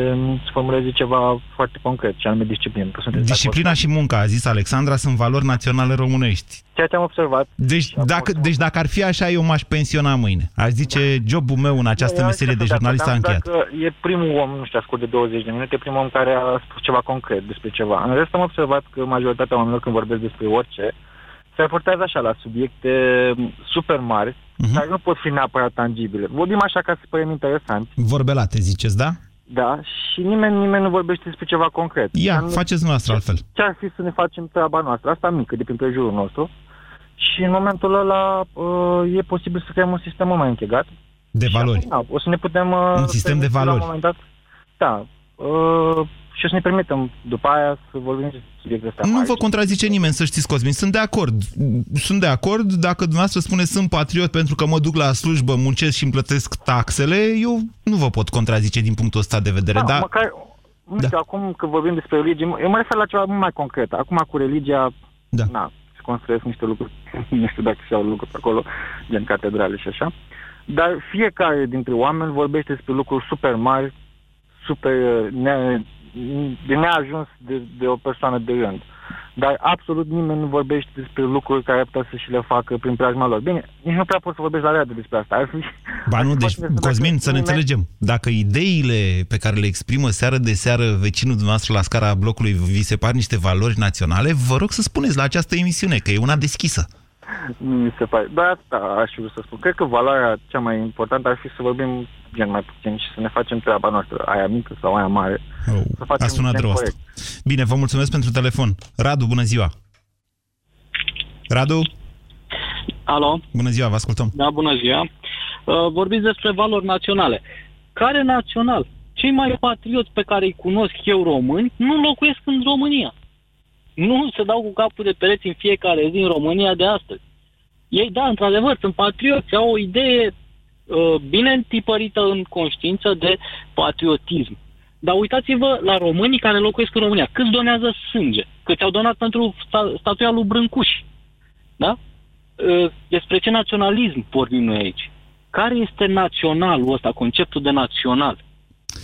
să formuleze ceva foarte concret, și anume disciplină. Că sunteți de Disciplina și munca, a zis Alexandra, sunt valori naționale românești. acord. Ceea ce am observat. Deci dacă, deci dacă ar fi așa, eu m-aș pensiona mâine. Aș zice, jobul meu în această Eu meserie de sunt jurnalist s-a acord, dar încheiat. Dacă e primul om, nu știu, ascult de 20 de minute, primul om care a spus ceva concret despre ceva. În rest am observat că majoritatea oamenilor când vorbesc despre orice, se raportează așa la subiecte super mari, Mhm. care nu pot fi neapărat tangibile. Vorbim așa ca să părem interesant, Vorbelate, ziceți, da? da, și nimeni, nimeni nu vorbește despre ceva concret. Ia, Dar nu- faceți noastră altfel. ce ar fi să ne facem treaba noastră, asta mică, de prin prejurul nostru, și în momentul ăla uh, e posibil să creăm un sistem mult mai închegat. De valori. Da, o să ne putem... Uh, Un sistem de permite La valori. un moment dat, da. Uh, și o să ne permitem după aia să vorbim despre subiectul ăsta. Nu vă contrazice nimeni, să știți, Cosmin. Sunt de acord. Sunt de acord. Dacă dumneavoastră spune sunt patriot pentru că mă duc la slujbă, muncesc și îmi plătesc taxele, eu nu vă pot contrazice din punctul ăsta de vedere. Da, dar măcar, nu știu, acum că vorbim despre religie, eu mă refer la ceva mult mai concret. Acum cu religia, da. na, se construiesc niște lucruri, nu știu dacă se au lucruri pe acolo, gen catedrale și așa. Dar fiecare dintre oameni vorbește despre lucruri super mari, super uh, ne, de neajuns de, de o persoană de rând. Dar absolut nimeni nu vorbește despre lucruri care ar putea să și le facă prin preajma lor. Bine, nici nu prea poți să vorbești la radio despre asta. Ar fi, Ba nu, deci, Dacă Cosmin, să ne nimeni- înțelegem. Dacă ideile pe care le exprimă seară de seară vecinul dumneavoastră la scara blocului vi se par niște valori naționale, vă rog să spuneți la această emisiune, că e una deschisă. Nu mi se pare. Dar asta aș vrea să spun. Cred că valoarea cea mai importantă ar fi să vorbim gen mai puțin și să ne facem treaba noastră, aia mică sau aia mare. Oh, să facem a sunat gen rău asta. corect. Bine, vă mulțumesc pentru telefon. Radu, bună ziua! Radu? Alo? Bună ziua, vă ascultăm. Da, bună ziua. Uh, vorbiți despre valori naționale. Care național? Cei mai patrioți pe care îi cunosc eu români nu locuiesc în România. Nu se dau cu capul de pereți în fiecare zi în România de astăzi. Ei, da, într-adevăr, sunt patrioți, au o idee uh, bine întipărită în conștiință de patriotism. Dar uitați-vă la românii care locuiesc în România. Câți donează sânge? Câți au donat pentru sta- statuia lui Brâncuș? Da? Uh, despre ce naționalism vorbim noi aici? Care este naționalul ăsta, conceptul de național?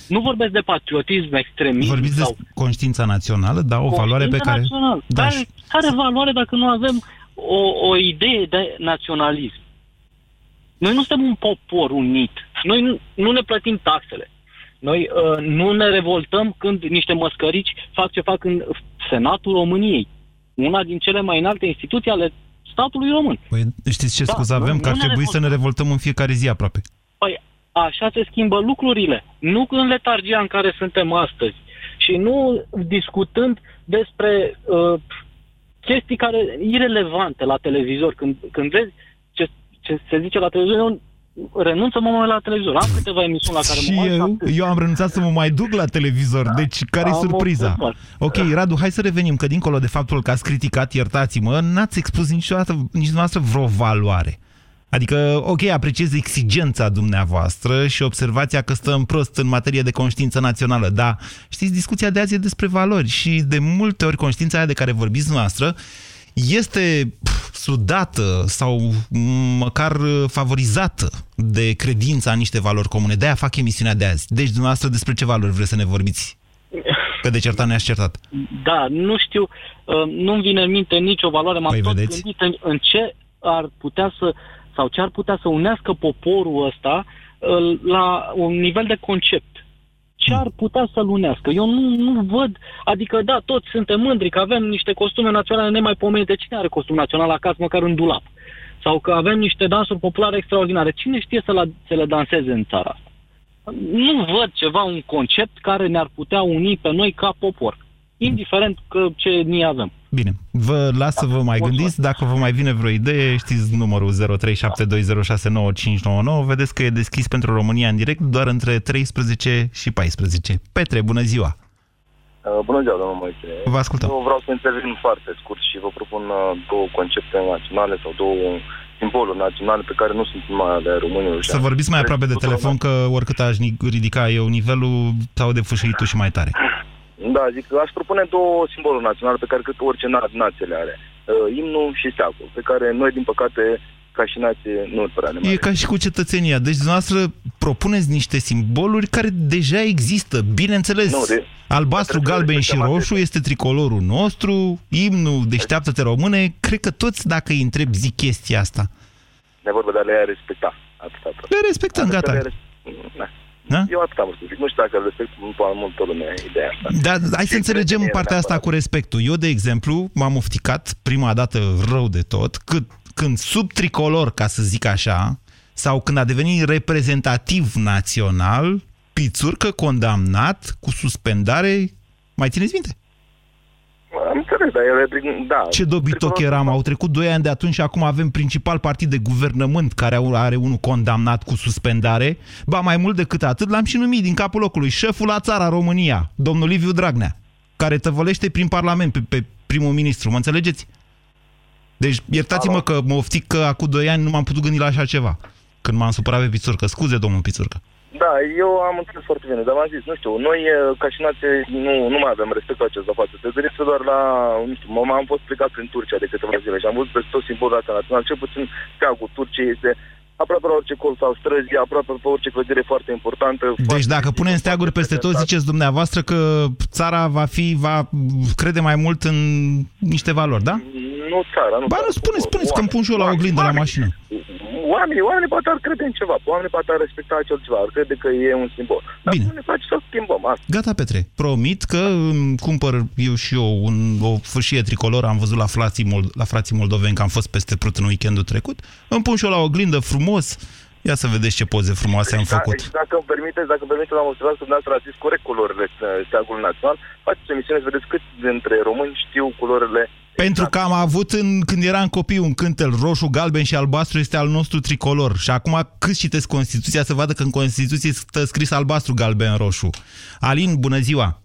Nu vorbesc de patriotism extremism Vorbiți sau de conștiința națională, da, o valoare pe conștiință care... Național. Da, care, și- care valoare dacă nu avem o, o idee de naționalism? Noi nu suntem un popor unit. Noi nu, nu ne plătim taxele. Noi uh, nu ne revoltăm când niște măscărici fac ce fac în Senatul României. Una din cele mai înalte instituții ale statului român. Păi, știți ce Da, scuză nu- avem? nu Că ar ne trebui să ne revoltăm în fiecare zi aproape. Păi așa se schimbă lucrurile. Nu în letargia în care suntem astăzi. Și nu discutând despre uh, chestii care irelevante la televizor. Când, când vezi ce, ce se zice la televizor, eu renunță mă mai la televizor. Am câteva emisiuni la care Și mă uit eu, atât. eu am renunțat să mă mai duc la televizor. Deci, care e Am surpriza? observat. Ok, Radu, hai să revenim, că dincolo de faptul că ați criticat, iertați-mă, n-ați expus niciodată, nici dumneavoastră vreo valoare. Adică, ok, apreciez exigența dumneavoastră și observația că stăm prost în materie de conștiință națională, dar știți, discuția de azi e despre valori și de multe ori conștiința aia de care vorbiți noastră este pf, sudată sau m, măcar favorizată de credința în niște valori comune. De-aia fac emisiunea de azi. Deci, dumneavoastră, despre ce valori vreți să ne vorbiți? Că de certat ne-ați certat. Da, nu știu, uh, nu-mi vine în minte nicio valoare. M-am Păi, tot vedeți? gândit în, în ce ar putea să, sau ce ar putea să unească poporul ăsta uh, la un nivel de concept. Ce ar putea să-l unească? Eu nu, nu văd, adică da, toți suntem mândri că avem niște costume naționale nemaipomenite. Cine are costum național acasă, măcar în dulap? Sau că avem niște dansuri populare extraordinare. Cine știe să, la, să le danseze în țara asta? Nu văd ceva, un concept care ne-ar putea uni pe noi ca popor. Indiferent că ce ni avem. Bine, vă las să vă mai gândiți. Dacă vă mai vine vreo idee, știți numărul 0372069599. Vedeți că e deschis pentru România în direct doar între 13 și 14. Petre, bună ziua! Uh, Bună ziua, domnul Moise. Vă ascultăm. Eu vreau să intervin foarte scurt și vă propun uh, două concepte naționale sau două simboluri naționale pe care nu sunt numai ale românilor. Să vorbiți mai aproape de telefon, că oricât aș ni- ridica eu nivelul, sau de fâșâitul și mai tare. Da, zic că aș propune două simboluri naționale pe care cred că orice na- nație le are. Uh, imnul și steagul, pe care noi, din păcate, ca și nație, nu prea ne mai E ca și cu cetățenia. Deci, dumneavoastră propuneți niște simboluri care deja există. Bineînțeles, Nu, de- albastru, galben și roșu este tricolorul nostru, imnul Deșteaptă-te române. Cred că toți, dacă îi întreb, zic chestia asta. Ne vorba de a le respecta. Atâta. Le respectăm, Atât gata. le res- Da. Da? Eu atât am spus. Nu știu dacă respect mult multă lume ideea asta. Da, hai să înțelegem cred că e partea asta cu respectul. Eu, de exemplu, m-am ofticat prima dată rău de tot, cât, când sub tricolor, ca să zic așa, sau când a devenit reprezentativ național, Pițurcă condamnat cu suspendare, mai țineți minte? Am înțeles, dar el e prin... Da. Ce dobitoc eram, au trecut 2 ani de atunci și acum avem principal partid de guvernământ care au- are unul condamnat cu suspendare. Ba mai mult decât atât, l-am și numit din capul locului, șeful la țara România, domnul Liviu Dragnea, care tăvălește prin Parlament pe, pe primul ministru, mă înțelegeți? Deci, iertați-mă că mă oftic că acum 2 ani nu m-am putut gândi la așa ceva. Când m-am supărat pe Pițurcă. Scuze, domnul Pițurcă. Da, eu am înțeles foarte bine, dar v-am zis, nu știu, noi eh, ca și nație nu, nu mai avem respectul acesta față de drept, doar la, nu știu, m- am fost plecat prin Turcia de câteva zile și am văzut peste tot simbolul ăsta național, cel puțin steagul Turciei este aproape la orice colț sau străzi, aproape pe orice clădire foarte importantă. Deci dacă punem steaguri peste tot, ziceți dumneavoastră că țara va fi, va crede mai mult în niște valori, da? Nu țara, nu Ba, țara. nu, spuneți, spuneți că îmi pun și eu la oglindă la mașină. Oamenii, oamenii poate ar crede în ceva, oamenii poate ar respecta acel ceva, ar crede că e un simbol. Dar Bine. nu ne place să schimbăm asta. Gata, Petre. Promit că îmi cumpăr eu și eu un, o fâșie tricolor, am văzut la frații, Mold- la frații moldoveni că am fost peste Prut în weekendul trecut, îmi pun și eu la oglindă frumos, ia să vedeți ce poze frumoase am făcut. Și dacă îmi permiteți, dacă îmi permiteți, am observat că dumneavoastră ați zis corect culorile uh, steagului național. Faceți emisiune să vedeți cât dintre români știu culorile Pentru că am avut în, când eram copii un cântel roșu, galben și albastru este al nostru tricolor. Și acum cât citesc Constituția să vadă că în Constituție stă scris albastru, galben, roșu. Alin, bună ziua!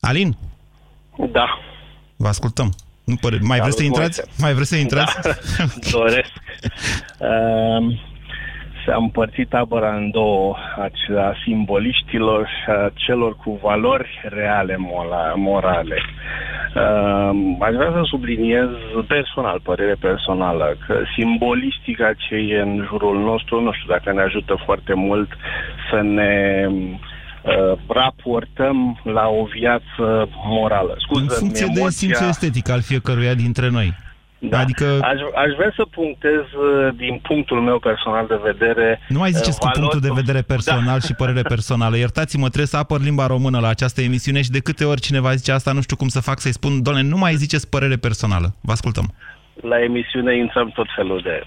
Alin? Da. Vă ascultăm. Nu pare... Mai vreți să Salut, intrați? Moise. Mai vreți să intrați? Da, doresc. Um, s-a împărțit tabăra în două, a simboliștilor și a celor cu valori reale mola- morale. Um, aș vrea să subliniez personal, părere personală, că simbolistica ce e în jurul nostru, nu știu dacă ne ajută foarte mult să ne uh, raportăm la o viață morală. Scuză, în funcție de emoția- simțul estetic al fiecăruia dintre noi. Da. Adică aș, aș vrea să punctez uh, din punctul meu personal de vedere nu mai ziceți uh, cu punctul de valori- vedere personal Da. și părere personală. Iertați-mă, trebuie să apăr limba română la această emisiune și de câte ori cineva zice asta, nu știu cum să fac să-i spun, doamne, nu mai ziceți părere personală. Vă ascultăm. La emisiune intrăm tot felul de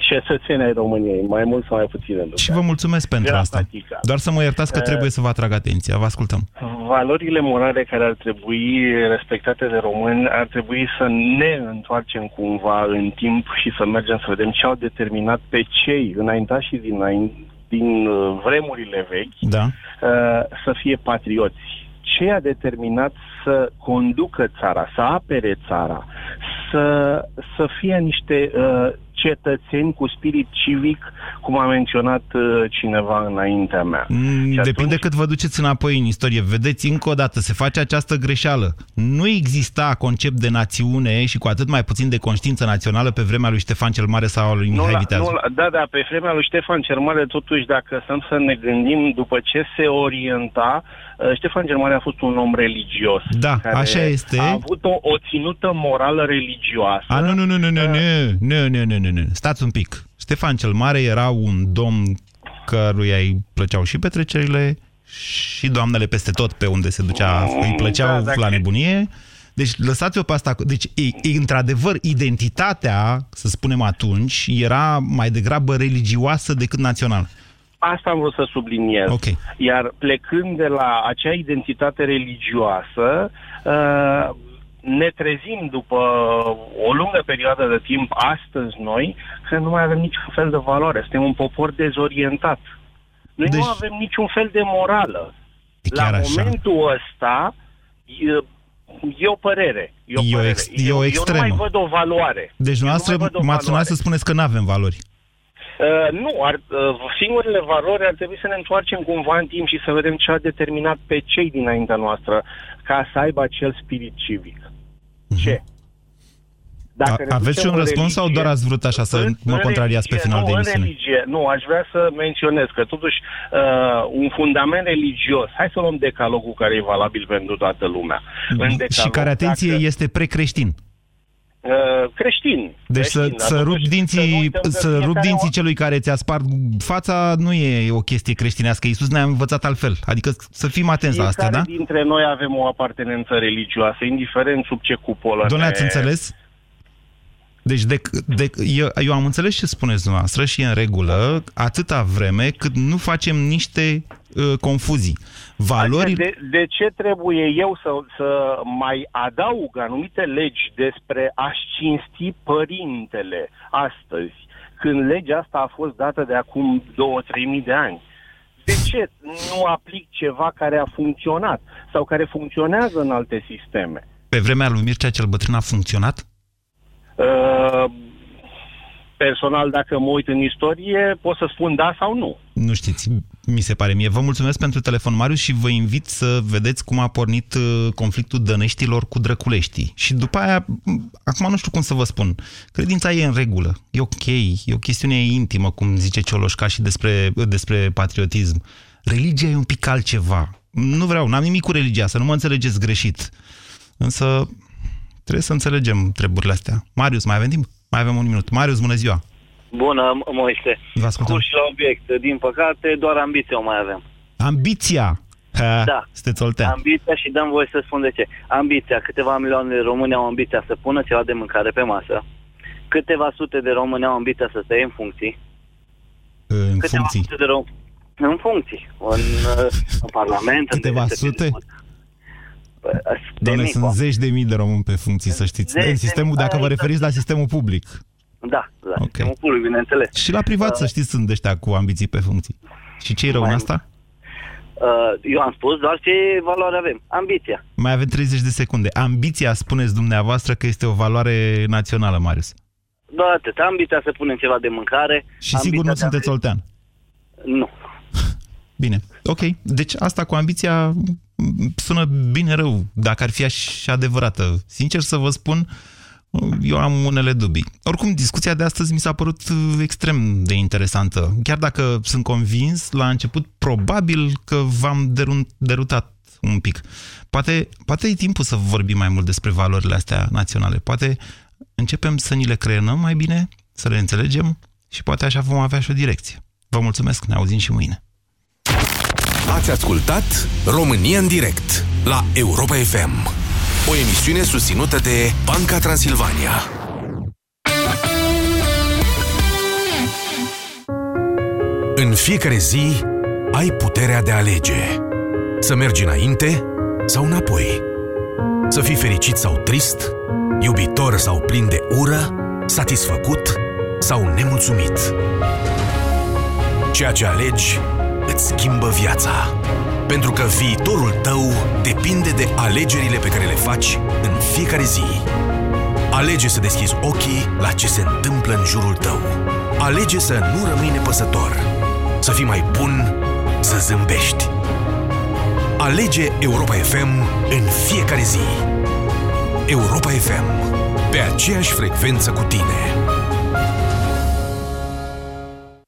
cetățeni ai României, mai mult sau mai puțin în Și vă mulțumesc pentru Era asta. fatica. Doar să mă iertați că Eh. trebuie să vă atrag atenția. Vă ascultăm. Valorile morale care ar trebui respectate de români ar trebui să ne întoarcem cumva în timp și să mergem să vedem ce au determinat pe cei înaintași din, înain- din uh, vremurile vechi Da. uh, să fie patrioți. Ce a determinat să conducă țara, să apere țara, să, să fie niște uh, cetățeni cu spirit civic, cum a menționat uh, cineva înaintea mea. Mm, Și Depinde cât vă duceți înapoi în istorie. Vedeți, încă o dată, se face această greșeală. Nu exista concept de națiune și cu atât mai puțin de conștiință națională pe vremea lui Ștefan cel Mare sau al lui Nu, Mihai la, Viteazu. nu, la, da, da, pe vremea lui Ștefan cel Mare, totuși, dacă stăm să ne gândim, după ce se orienta, uh, Ștefan cel Mare a fost un om religios. Da, care așa este. A avut o, o ținută morală religioasă. A, nu, nu, nu, nu, nu, nu, nu, nu, nu, nu, nu. Stați un pic. Ștefan cel Mare era un domn căruia îi plăceau și petrecerile și doamnele peste tot pe unde se ducea, îi plăceau da, dacă- la nebunie. Deci lăsați-o pe asta. Deci, e, e, într-adevăr, identitatea, să spunem atunci, era mai degrabă religioasă decât națională. Asta am vrut să subliniez. Ok. Iar plecând de la acea identitate religioasă, uh, ne trezim după o lungă perioadă de timp, astăzi noi, că nu mai avem niciun fel de valoare. Suntem un popor dezorientat. Noi deci... nu avem niciun fel de morală. La chiar așa. momentul ăsta, e, e o părere. E o, E o părere. ex- e eu, o eu extremă. nu mai văd o valoare. Deci, Eu nu noastră mai văd o m-ați sunat valoare. să spuneți că nu avem valori. Uh, nu, ar, uh, singurele valori ar trebui să ne întoarcem cumva în timp și să vedem ce a determinat pe cei dinaintea noastră ca să aibă acel spirit civic. Ce? A, ne aveți ducem și un în răspuns sau religie- doar ați vrut așa să în- mă în contrariați pe religie, final nu, de în emisiune? religie, nu, aș vrea să menționez că totuși uh, un fundament religios, hai să luăm decalogul care e valabil pentru toată lumea. În și decalog, care, atenție, dacă- este precreștin. Uh, creștin. Deci să, creștin, să atunci rup să nu dinții, uităm că să rup fiecare dinții o- celui care ți-a spart fața nu e o chestie creștinească. Iisus ne-a învățat altfel. Adică să fim atenți la astea, da? Fiecare dintre noi avem o apartenență religioasă, indiferent sub ce cupolă Domnule, ne- ați înțeles? Deci de, de, eu, eu am înțeles ce spuneți dumneavoastră și e în regulă atâta vreme cât nu facem niște uh, confuzii. Valori... Adică de, de ce trebuie eu să, să mai adaug anumite legi despre a-și cinsti părintele astăzi, când legea asta a fost dată de acum 2-3 mii de ani? De ce nu aplic ceva care a funcționat sau care funcționează în alte sisteme? Pe vremea lui Mircea cel Bătrân a funcționat? Uh, personal, dacă mă uit în istorie, pot să spun da sau nu. Nu știți, mi se pare mie. Vă mulțumesc pentru telefon, Marius, și vă invit să vedeți cum a pornit uh, conflictul dăneștilor cu drăculeștii. Și după aia, m, acum nu știu cum să vă spun, credința e în regulă, e ok, e o chestiune intimă, cum zice Cioloșca și despre, despre patriotism. Religia e un pic altceva. Nu vreau, n-am nimic cu religia, să nu mă înțelegeți greșit. Însă trebuie să înțelegem treburile astea. Marius, mai avem timp? Mai avem un minut. Marius, bună ziua! Bună, Moise. Vă ascultăm. Scurt și la obiect. Din păcate, doar ambiție o mai avem. Ambiția! Ha, Da. Sunteți oltean. Ambiția și dăm voie să spun de ce. Ambiția. Câteva milioane de români au ambiția să pună ceva de mâncare pe masă. Câteva sute de români au ambiția să stea în funcții. În Câteva funcții. sute de rom- în funcții. În, uh, în Parlament. în Câteva diverse sute? De Doamne, mii, sunt poate. zeci de mii de români pe funcții, să știți. Zeci de În sistemul, mii, dacă aia vă e referiți la sistemul public. Da, la sistemul public, bineînțeles. Și la privat, să știți, sunt ăștia cu ambiții pe funcții. Și ce-i rău în asta? Uh, eu am spus doar ce valoare avem. Ambiția. Mai avem 30 de secunde. Ambiția, spuneți dumneavoastră, că este o valoare națională, Marius. Doar atât. Ambiția să punem ceva de mâncare. Și sigur nu ambiția de a- sunteți oltean. Nu. Bine, ok. Deci asta cu ambiția m, sună bine rău, dacă ar fi așa adevărată. Sincer să vă spun, eu am unele dubii. Oricum, discuția de astăzi mi s-a părut uh, extrem de interesantă. Chiar dacă sunt convins, la început, probabil că v-am derun- derutat un pic. Poate, poate e timpul să vorbim mai mult despre valorile astea naționale. Poate începem să ni le creionăm mai bine, să le înțelegem și poate așa vom avea și o direcție. Vă mulțumesc, ne auzim și mâine. Ați ascultat România în direct la Europa FM. O emisiune susținută de Banca Transilvania. În fiecare zi ai puterea de a alege. Să mergi înainte sau înapoi. Să fii fericit sau trist, iubitor sau plin de ură, satisfăcut sau nemulțumit. Ceea ce alegi îți schimbă viața. Pentru că viitorul tău depinde de alegerile pe care le faci în fiecare zi. Alege să deschizi ochii la ce se întâmplă în jurul tău. Alege să nu rămâi nepăsător. Să fii mai bun, să zâmbești. Alege Europa FM în fiecare zi. Europa FM. Pe aceeași frecvență cu tine.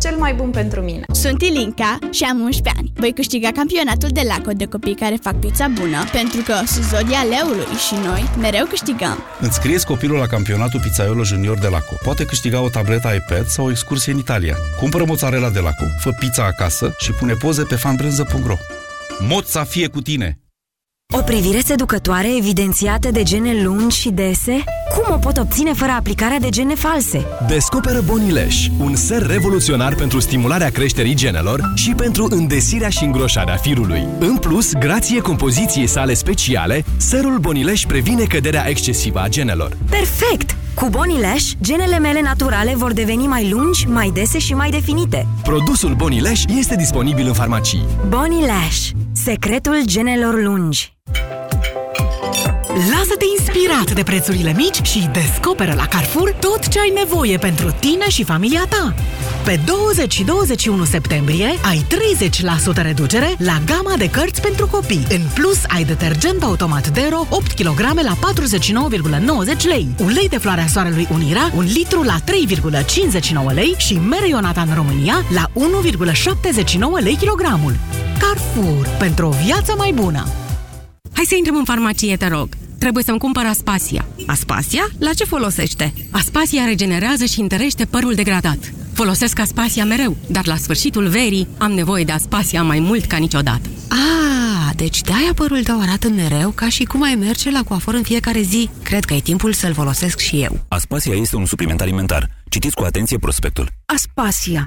cel mai bun pentru mine. Sunt Ilinca și am 11 ani. Voi câștiga campionatul de laco de copii care fac pizza bună, pentru că sunt zodia leului și noi mereu câștigăm. Înscrieți copilul la campionatul Pizzaiolo Junior de Laco. Poate câștiga o tabletă iPad sau o excursie în Italia. Cumpără mozzarella de Laco, fă pizza acasă și pune poze pe fanbrânză.ro. Moța fie cu tine! O privire seducătoare evidențiată de gene lungi și dese? Cum o pot obține fără aplicarea de gene false? Descoperă Bonileș, un ser revoluționar pentru stimularea creșterii genelor și pentru îndesirea și îngroșarea firului. În plus, grație compoziției sale speciale, serul Bonileș previne căderea excesivă a genelor. Perfect! Cu Bonilash, genele mele naturale vor deveni mai lungi, mai dese și mai definite. Produsul Bonileș este disponibil în farmacii. Bonilash, secretul genelor lungi. Lasă-te inspirat de prețurile mici și descoperă la Carrefour tot ce ai nevoie pentru tine și familia ta. Pe 20 și 21 septembrie ai 30% reducere la gama de cărți pentru copii. În plus, ai detergent automat Dero 8 kg la 49,90 lei, ulei de floarea soarelui Unira, un litru la 3,59 lei și mere Ionatan România la 1,79 lei kilogramul. Carrefour, pentru o viață mai bună! Hai să intrăm în farmacie, te rog. Trebuie să-mi cumpăr Aspasia. Aspasia? La ce folosește? Aspasia regenerează și întărește părul degradat. Folosesc Aspasia mereu, dar la sfârșitul verii am nevoie de Aspasia mai mult ca niciodată. Ah, deci de-aia părul tău arată mereu ca și cum ai merge la coafor în fiecare zi. Cred că e timpul să-l folosesc și eu. Aspasia este un supliment alimentar. Citiți cu atenție prospectul. Aspasia